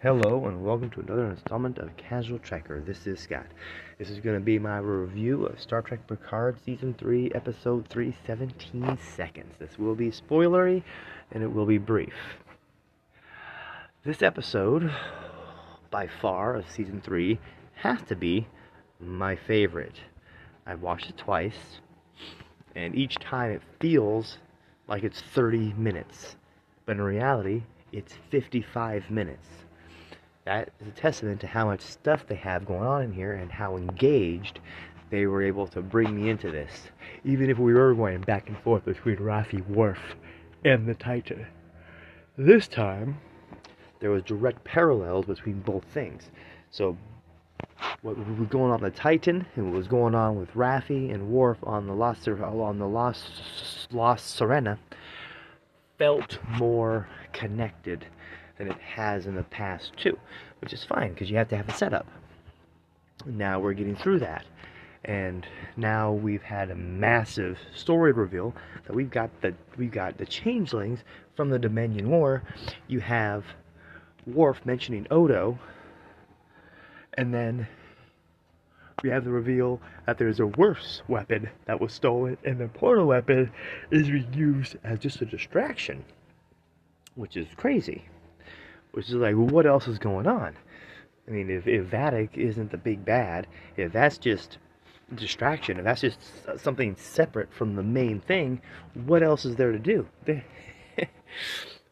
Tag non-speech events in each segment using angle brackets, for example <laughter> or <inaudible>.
Hello and welcome to another installment of Casual Trekker. This is Scott. This is going to be my review of Star Trek Picard Season 3, Episode 3, 17 Seconds. This will be spoilery and it will be brief. This episode, by far, of Season 3, has to be my favorite. I've watched it twice, and each time it feels like it's 30 minutes. But in reality, it's 55 minutes. That is a testament to how much stuff they have going on in here and how engaged they were able to bring me into this. Even if we were going back and forth between Raffi Worf and the Titan. This time, there was direct parallels between both things. So, what was going on the Titan and what was going on with Raffi and Worf on the Lost on the Lost La Sirena felt more connected than it has in the past too, which is fine because you have to have a setup. Now we're getting through that, and now we've had a massive story reveal that we've got the we've got the changelings from the Dominion War. You have Worf mentioning Odo, and then we have the reveal that there's a worse weapon that was stolen, and the portal weapon is used as just a distraction, which is crazy. Which is like, what else is going on? I mean, if, if Vadic isn't the big bad, if that's just distraction, if that's just something separate from the main thing, what else is there to do? <laughs>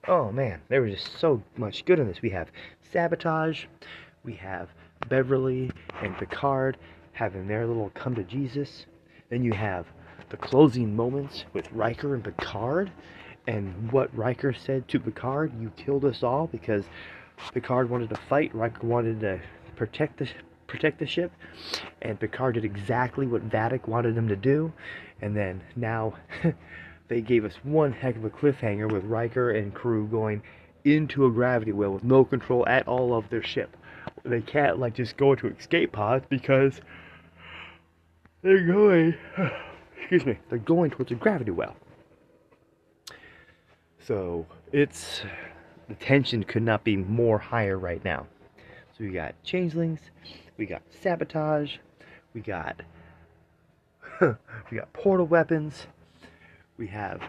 oh man, there was just so much good in this. We have sabotage, we have Beverly and Picard having their little come to Jesus. Then you have the closing moments with Riker and Picard, and what Riker said to Picard, "You killed us all," because Picard wanted to fight, Riker wanted to protect the protect the ship, and Picard did exactly what Vadic wanted him to do, and then now <laughs> they gave us one heck of a cliffhanger with Riker and crew going into a gravity well with no control at all of their ship. They can't like just go into escape pods because they're going, <sighs> excuse me, they're going towards a gravity well. So it's, the tension could not be more higher right now. So we got changelings, we got sabotage, we got, <laughs> we got portal weapons, we have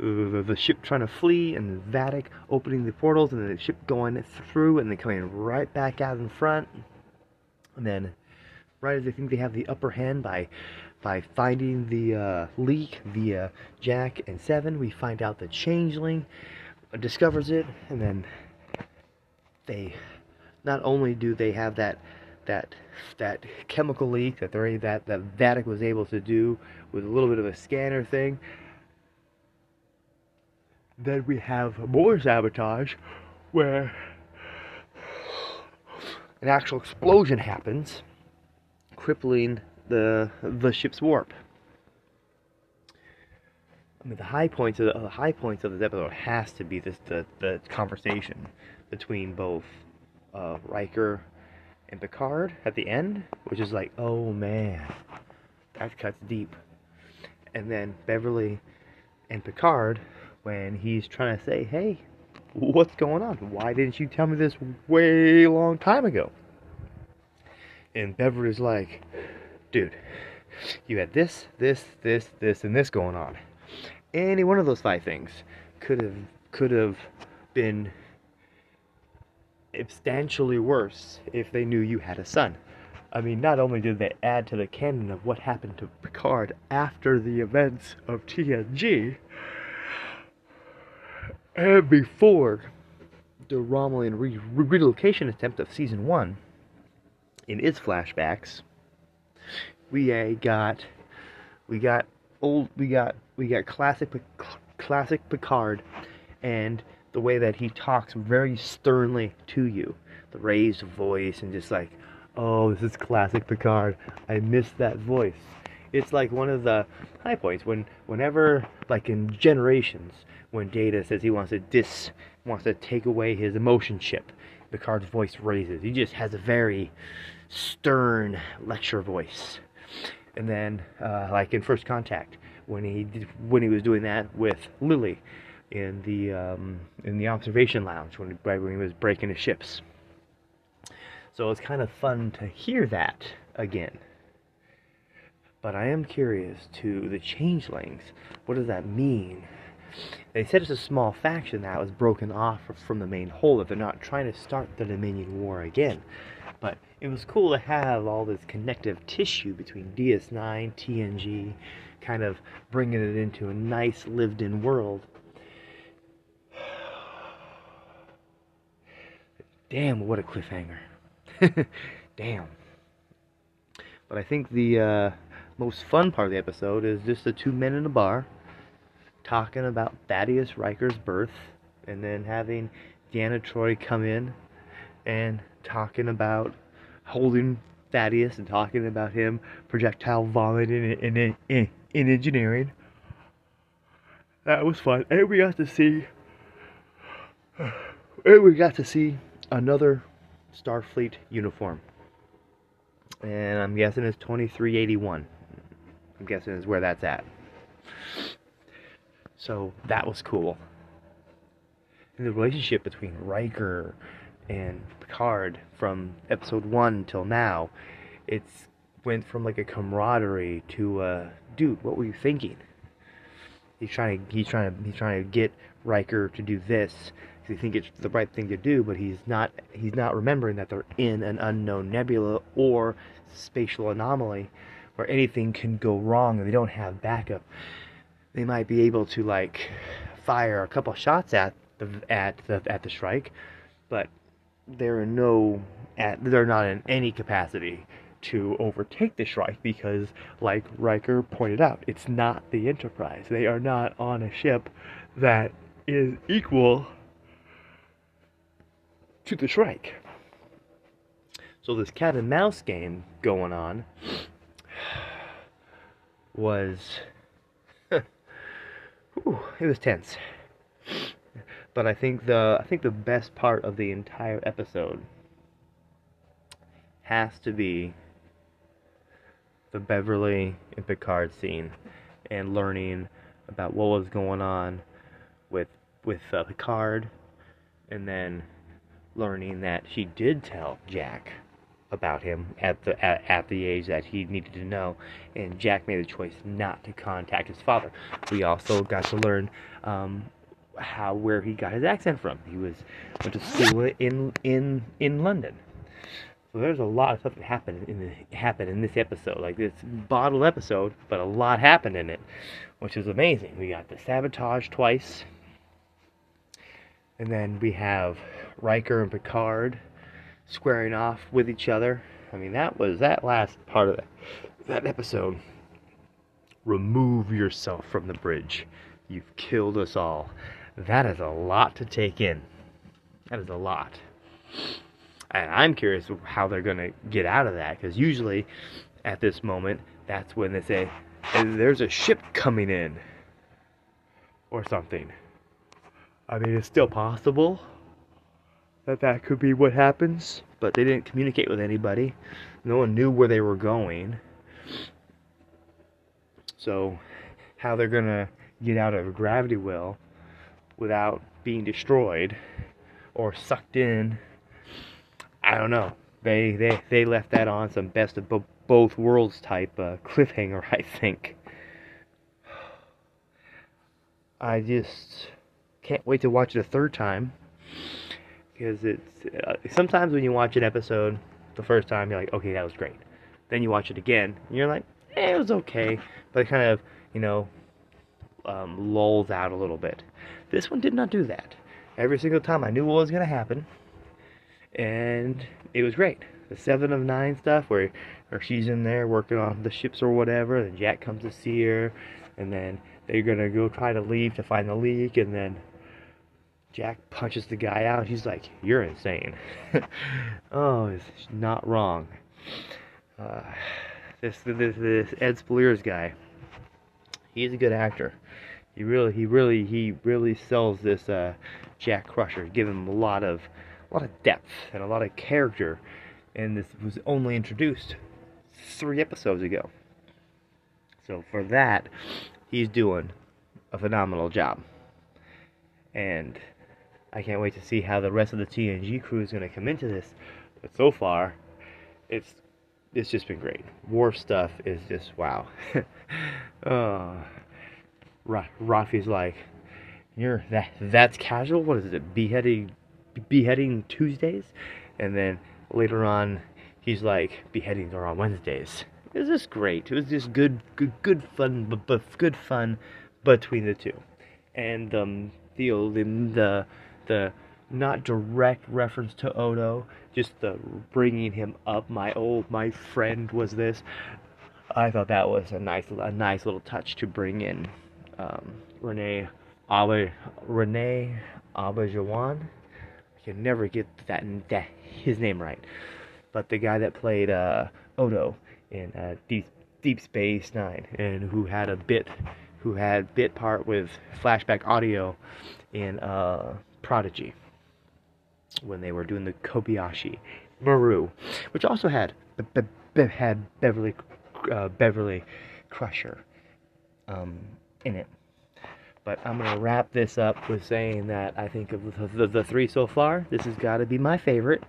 uh, the ship trying to flee and the Vadic opening the portals and the ship going through and then coming right back out in front. And then right as they think they have the upper hand by by finding the uh, leak via Jack and Seven, we find out the Changeling discovers it, and then they not only do they have that that that chemical leak that they that that Vadic was able to do with a little bit of a scanner thing. Then we have more sabotage, where an actual explosion happens crippling the the ship's warp. I mean, the high points of the, the high points of this episode has to be this the, the conversation between both uh, Riker and Picard at the end, which is like, oh man, that cuts deep. And then Beverly and Picard when he's trying to say, hey, what's going on? Why didn't you tell me this way long time ago? And Beverly's like, dude, you had this, this, this, this, and this going on. Any one of those five things could have could have been substantially worse if they knew you had a son. I mean, not only did they add to the canon of what happened to Picard after the events of TNG, and before the Romulan re- relocation attempt of season one, in its flashbacks, we got we got old we got we got classic classic Picard and the way that he talks very sternly to you. The raised voice and just like oh this is classic Picard. I miss that voice. It's like one of the high points when whenever like in generations when Data says he wants to dis wants to take away his emotion chip Picard's voice raises. He just has a very stern lecture voice and then uh, like in First Contact when he when he was doing that with Lily in the um, in the observation lounge when right when he was breaking the ships. So it's kind of fun to hear that again. But I am curious to the changelings. What does that mean? They said it's a small faction that was broken off from the main whole, that they're not trying to start the Dominion War again. But it was cool to have all this connective tissue between DS9, TNG, kind of bringing it into a nice lived in world. <sighs> Damn, what a cliffhanger. <laughs> Damn. But I think the uh, most fun part of the episode is just the two men in a bar talking about Thaddeus Riker's birth and then having Deanna Troi come in and talking about holding Thaddeus and talking about him projectile vomiting in, in, in, in engineering. That was fun. And we got to see and we got to see another Starfleet uniform. And I'm guessing it's 2381. I'm guessing is where that's at. So that was cool. And the relationship between Riker and Picard from episode one till now, it's went from like a camaraderie to uh, dude, what were you thinking? He's trying to he's trying to he's trying to get Riker to do this he think it's the right thing to do, but he's not he's not remembering that they're in an unknown nebula or spatial anomaly where anything can go wrong and they don't have backup. They might be able to like fire a couple shots at the at the at the Shrike, but they're no at they're not in any capacity to overtake the Shrike because, like Riker pointed out, it's not the Enterprise. They are not on a ship that is equal to the Shrike. So this cat and mouse game going on was <laughs> whew, it was tense. But I think the I think the best part of the entire episode has to be the Beverly and Picard scene and learning about what was going on with with uh, Picard and then learning that she did tell Jack about him at the at, at, the age that he needed to know, and Jack made the choice not to contact his father. We also got to learn um, how where he got his accent from. He was went to school in in in London. So there's a lot of stuff that happened in the, happened in this episode, like this bottle episode, but a lot happened in it, which is amazing. We got the sabotage twice, and then we have Riker and Picard squaring off with each other. I mean, that was that last part of that, that episode. Remove yourself from the bridge. You've killed us all. That is a lot to take in. That is a lot. And I'm curious how they're going to get out of that because usually at this moment, that's when they say, there's a ship coming in or something. I mean, it's still possible that that could be what happens, but they didn't communicate with anybody. No one knew where they were going. So, how they're going to get out of gravity well without being destroyed or sucked in, I don't know. They they they left that on some best of bo- both worlds type uh, cliffhanger, <laughs> I think. I just can't wait to watch it a third time. Because it's uh, sometimes when you watch an episode the first time you're like okay that was great. Then you watch it again and you're like eh, it was okay. But it kind of you know um, lulls out a little bit this one did not do that every single time i knew what was going to happen and it was great the seven of nine stuff where, where she's in there working on the ships or whatever and jack comes to see her and then they're going to go try to leave to find the leak and then Jack punches the guy out. He's like, "You're insane." <laughs> oh, it's not wrong. Uh, this, this this Ed Speleers guy. He's a good actor. He really he really he really sells this uh, Jack Crusher. giving him a lot of a lot of depth and a lot of character. And this was only introduced three episodes ago. So for that, he's doing a phenomenal job. And I can't wait to see how the rest of the TNG crew is going to come into this. But so far, it's it's just been great. Worf stuff is just wow. <laughs> uh, Raffi's like, you're that that's casual. What is it? Beheading beheading Tuesdays, and then later on, he's like beheadings are on Wednesdays. It was just great. It was just good, good, good fun, but, but good fun between the two, and um, the the the not direct reference to Odo, just the bringing him up. My old my friend was this. I thought that was a nice a nice little touch to bring in um, Renee Abba Renee. I can never get that, that his name right, but the guy that played uh, Odo in uh, Deep Deep Space Nine and who had a bit who had bit part with flashback audio in uh, Prodigy when they were doing the Kobayashi Maru, which also had be- be- had Beverly uh, Beverly Crusher um, in it. But I'm gonna wrap this up with saying that I think of the, the, three so far, this has got to be my favorite,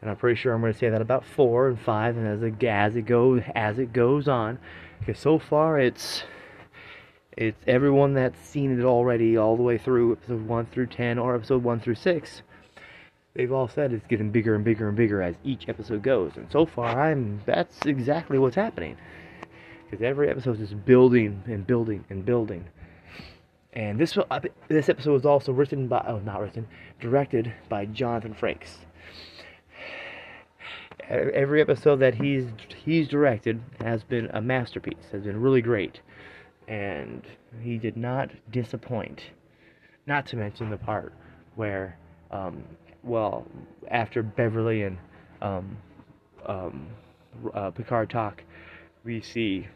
and I'm pretty sure I'm gonna say that about four and five, and as it as it goes as it goes on, because so far it's it's everyone that's seen it already all the way through episode one through ten or episode one through six they've all said it's getting bigger and bigger and bigger as each episode goes. And so far, I'm that's exactly what's happening. Because every episode is just building and building and building. And this this episode was also written by oh not written, directed by Jonathan Frakes. Every episode that he's he's directed has been a masterpiece. Has been really great, and he did not disappoint. Not to mention the part where um, well, after Beverly and um, um, uh, Picard talk, we see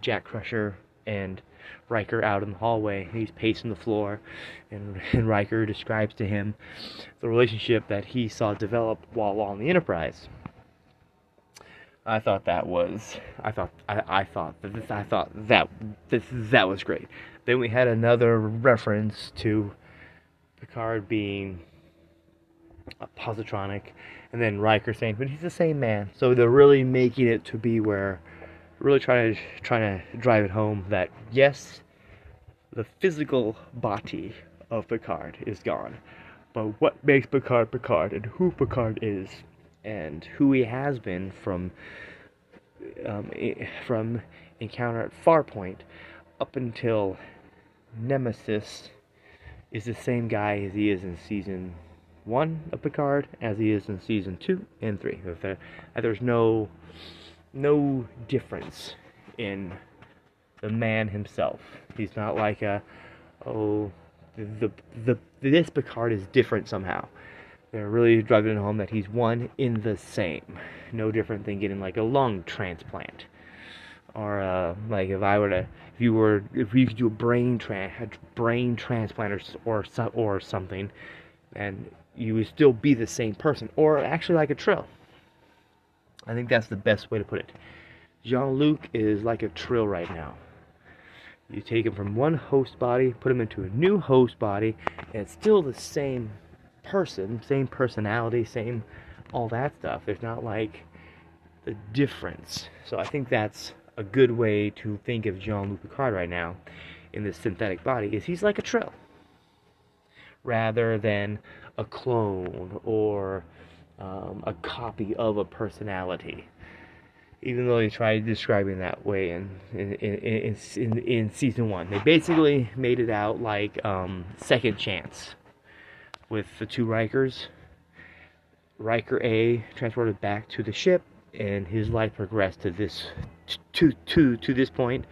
Jack Crusher and Riker out in the hallway. He's pacing the floor, and, <laughs> and Riker describes to him the relationship that he saw develop while on the Enterprise. I thought that was I thought I, I thought that I thought that this that was great. Then we had another reference to Picard being a positronic, and then Riker saying, "But he's the same man." So they're really making it to be where, really trying to trying to drive it home that yes, the physical body of Picard is gone, but what makes Picard Picard and who Picard is and who he has been from um, from Encounter at Farpoint up until Nemesis is the same guy as he is in season one of Picard as he is in season two and three. There's no no difference in the man himself. He's not like a oh the the this Picard is different somehow. They're really driving home that he's one in the same. No different than getting like a lung transplant. Or uh, like if I were to, if you were, if you could do a brain tra- a brain transplant or or, or something, and you would still be the same person, or actually like a Trill. I think that's the best way to put it. Jean Luc is like a Trill right now. You take him from one host body, put him into a new host body, and it's still the same person, same personality, same all that stuff. There's not like the difference. So I think that's a good way to think of Jean Luc Picard right now in this synthetic body is he's like a Trill rather than a clone or um, a copy of a personality. Even though they tried describing that way in in, in, in, in season one, they basically made it out like um, Second Chance with the two Rikers. Riker A transported back to the ship, and his life progressed to this to to to this point.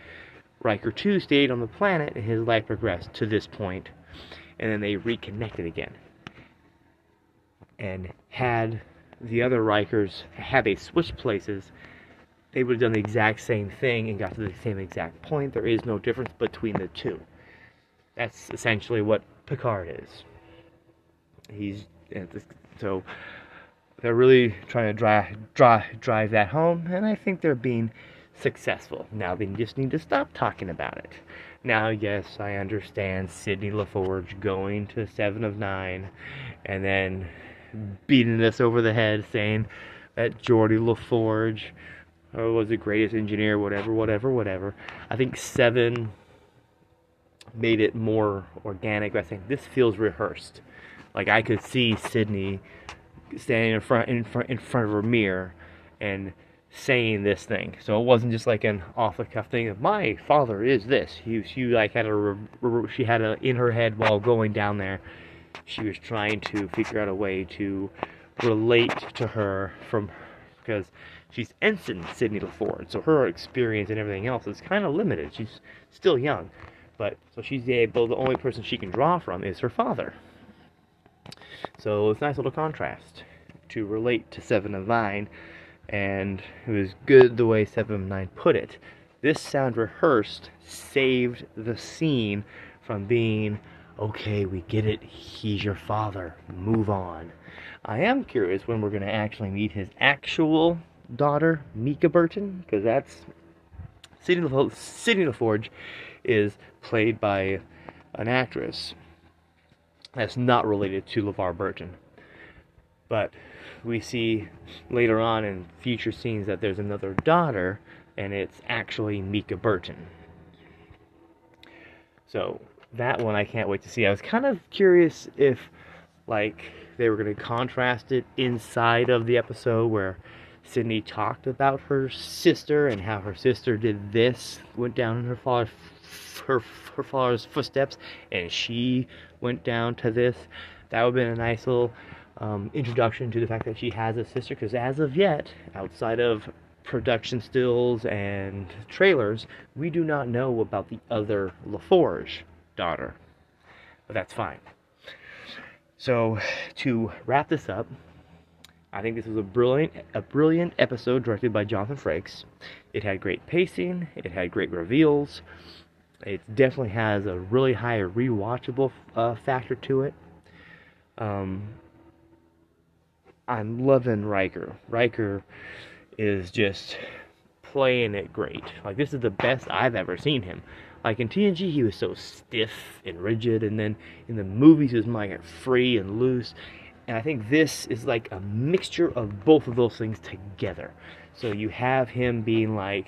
Riker 2 stayed on the planet, and his life progressed to this point and then they reconnected again. And had the other Rikers, had they switched places, they would have done the exact same thing and got to the same exact point. There is no difference between the two. That's essentially what Picard is. He's so they're really trying to drive drive drive that home, and I think they're being successful. Now they just need to stop talking about it. Now, yes, I understand Sidney LaForge going to Seven of Nine, and then beating us over the head, saying that Geordi LaForge uh, was the greatest engineer, whatever, whatever, whatever. I think seven made it more organic by saying this feels rehearsed. Like I could see Sidney standing in front in front in front of her mirror and saying this thing. So it wasn't just like an off the cuff thing. My father is this. He she like had a she had a in her head while going down there. She was trying to figure out a way to relate to her from because she's ensign Sidney LaForge, so her experience and everything else is kind of limited. She's still young, but so she's able. The only person she can draw from is her father. So it's a nice little contrast to relate to Seven of Nine and it was good the way 7 of Nine put it. This sound rehearsed saved the scene from being, okay, we get it, he's your father, move on. I am curious when we're going to actually meet his actual daughter, Mica Burton, because that's Sidney, Sidney LaForge is played by an actress that's not related to LeVar Burton. But we see later on in future scenes that there's another daughter, and it's actually Mica Burton. So that one I can't wait to see. I was kind of curious if, like, they were going to contrast it inside of the episode where Sidney talked about her sister and how her sister did this, went down in her father's her, her father's footsteps, and she went down to this. That would have been a nice little um, introduction to the fact that she has a sister, because as of yet, outside of production stills and trailers, we do not know about the other LaForge daughter. But that's fine. So, to wrap this up, I think this was a brilliant, a brilliant episode directed by Jonathan Frakes. It had great pacing. It had great reveals. It definitely has a really high rewatchable uh, factor to it. Um, I'm loving Riker. Riker is just playing it great. Like this is the best I've ever seen him. Like in TNG, he was so stiff and rigid, and then in the movies, he was like free and loose. And I think this is like a mixture of both of those things together. So you have him being like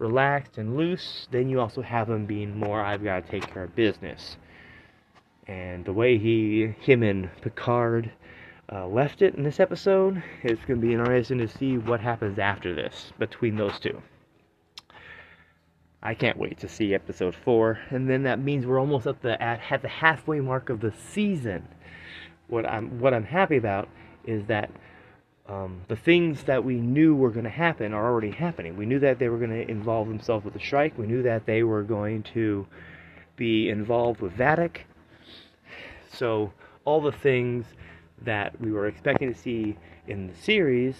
relaxed and loose, then you also have him being more, I've got to take care of business. And the way he, him and Picard uh, left it in this episode. It's going to be interesting to see what happens after this between those two. I can't wait to see episode four, and then that means we're almost at the at, at the halfway mark of the season. What I'm what I'm happy about is that um, the things that we knew were going to happen are already happening. We knew that they were going to involve themselves with the Shrike. We knew that they were going to be involved with Vadic. So all the things that we were expecting to see in the series,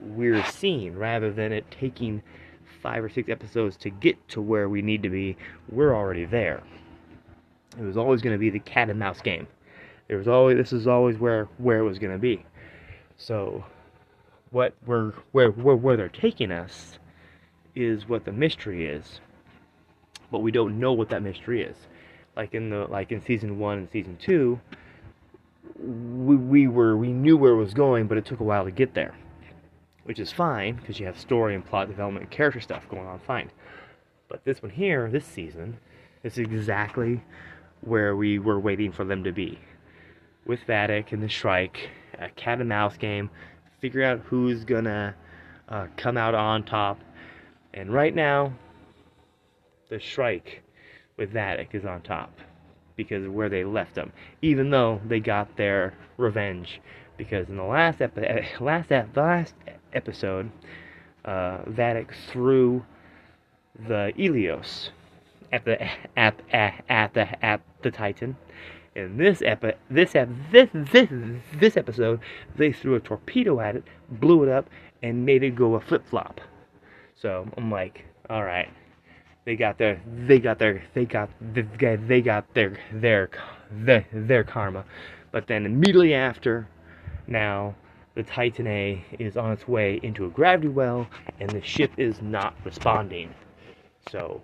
we're seeing rather than it taking five or six episodes to get to where we need to be. We're already there. It was always going to be the cat and mouse game. There was always this is always where where it was going to be. So, what we're where, where where they're taking us is what the mystery is, but we don't know what that mystery is. Like in the like in season one and season two, we, we were we knew where it was going, but it took a while to get there, which is fine because you have story and plot development, and character stuff going on fine. But this one here, this season, is exactly where we were waiting for them to be, with Vadic and the Shrike, a cat and mouse game, figure out who's gonna uh, come out on top, and right now, the Shrike with Vadic is on top because of where they left them, even though they got their revenge. Because in the last epi- last ep- last episode, uh, Vadic threw the Eleos at the at, at, at the at the Titan. In this epi- this, ep- this this this episode, they threw a torpedo at it, blew it up, and made it go a flip flop. So I'm like, all right, they got their they got their they got guy they got their their their, their karma but then immediately after now the titan a is on its way into a gravity well and the ship is not responding so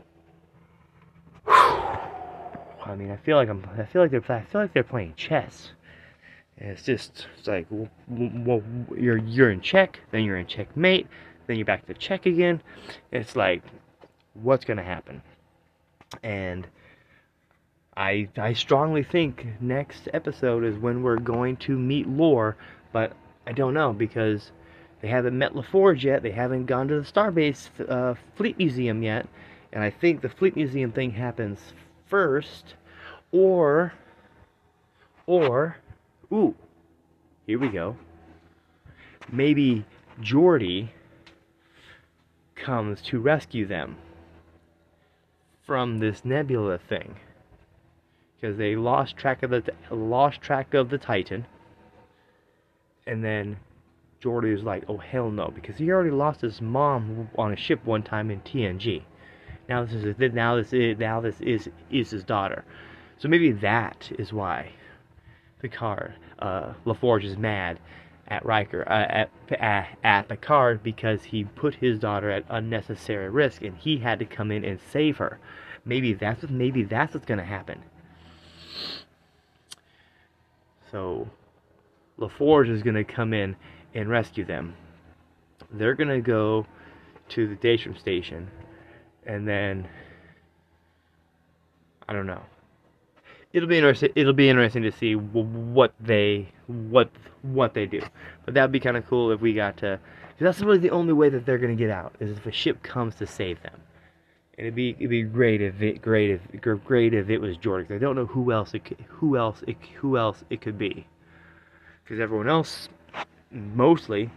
whew, i mean i feel like i'm i feel like they're i feel like they're playing chess And it's just it's like w- w- you're you're in check, then you're in checkmate, then you're back to check again. It's like what's gonna happen? And I I strongly think next episode is when we're going to meet Lore, but I don't know because they haven't met LaForge yet. They haven't gone to the Starbase uh, Fleet Museum yet, and I think the Fleet Museum thing happens first, or or ooh, here we go. Maybe Geordi comes to rescue them from this nebula thing because they lost track of the lost track of the Titan, and then Geordi was like, "Oh hell no," because he already lost his mom on a ship one time in TNG. Now this is now this is now this is is his daughter, so maybe that is why Picard uh, LaForge is mad at Riker uh, at, at Picard because he put his daughter at unnecessary risk and he had to come in and save her. Maybe that's maybe that's what's gonna happen. So LaForge is going to come in and rescue them. They're going to go to the Daystrom station and then I don't know. It'll be interesting. It'll be interesting to see what they what what they do. But that'd be kind of cool if we got to. Cause that's really the only way that they're gonna get out is if a ship comes to save them. And it'd be it'd be great if it great if great if it was Jordan. I don't know who else it could, who else it, who else it could be, because everyone else mostly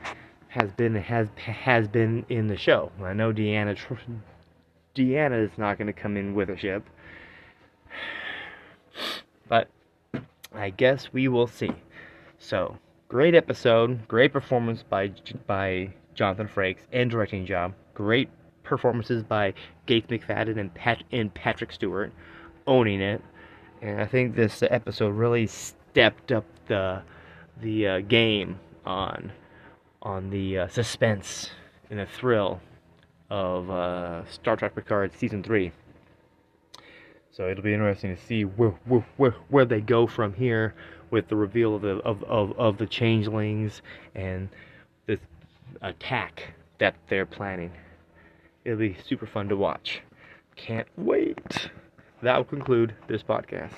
has been has has been in the show. I know Deanna Deanna is not going to come in with a ship, but I guess we will see. So great episode, great performance by by Jonathan Frakes and directing job. Great performances by Gates McFadden and Pat and Patrick Stewart, owning it. And I think this episode really stepped up the the uh, game on on the uh, suspense and the thrill of uh, Star Trek Picard season three. So it'll be interesting to see where where, where, where they go from here with the reveal of the of, of, of the changelings and this attack that they're planning. It'll be super fun to watch. Can't wait. That will conclude this podcast.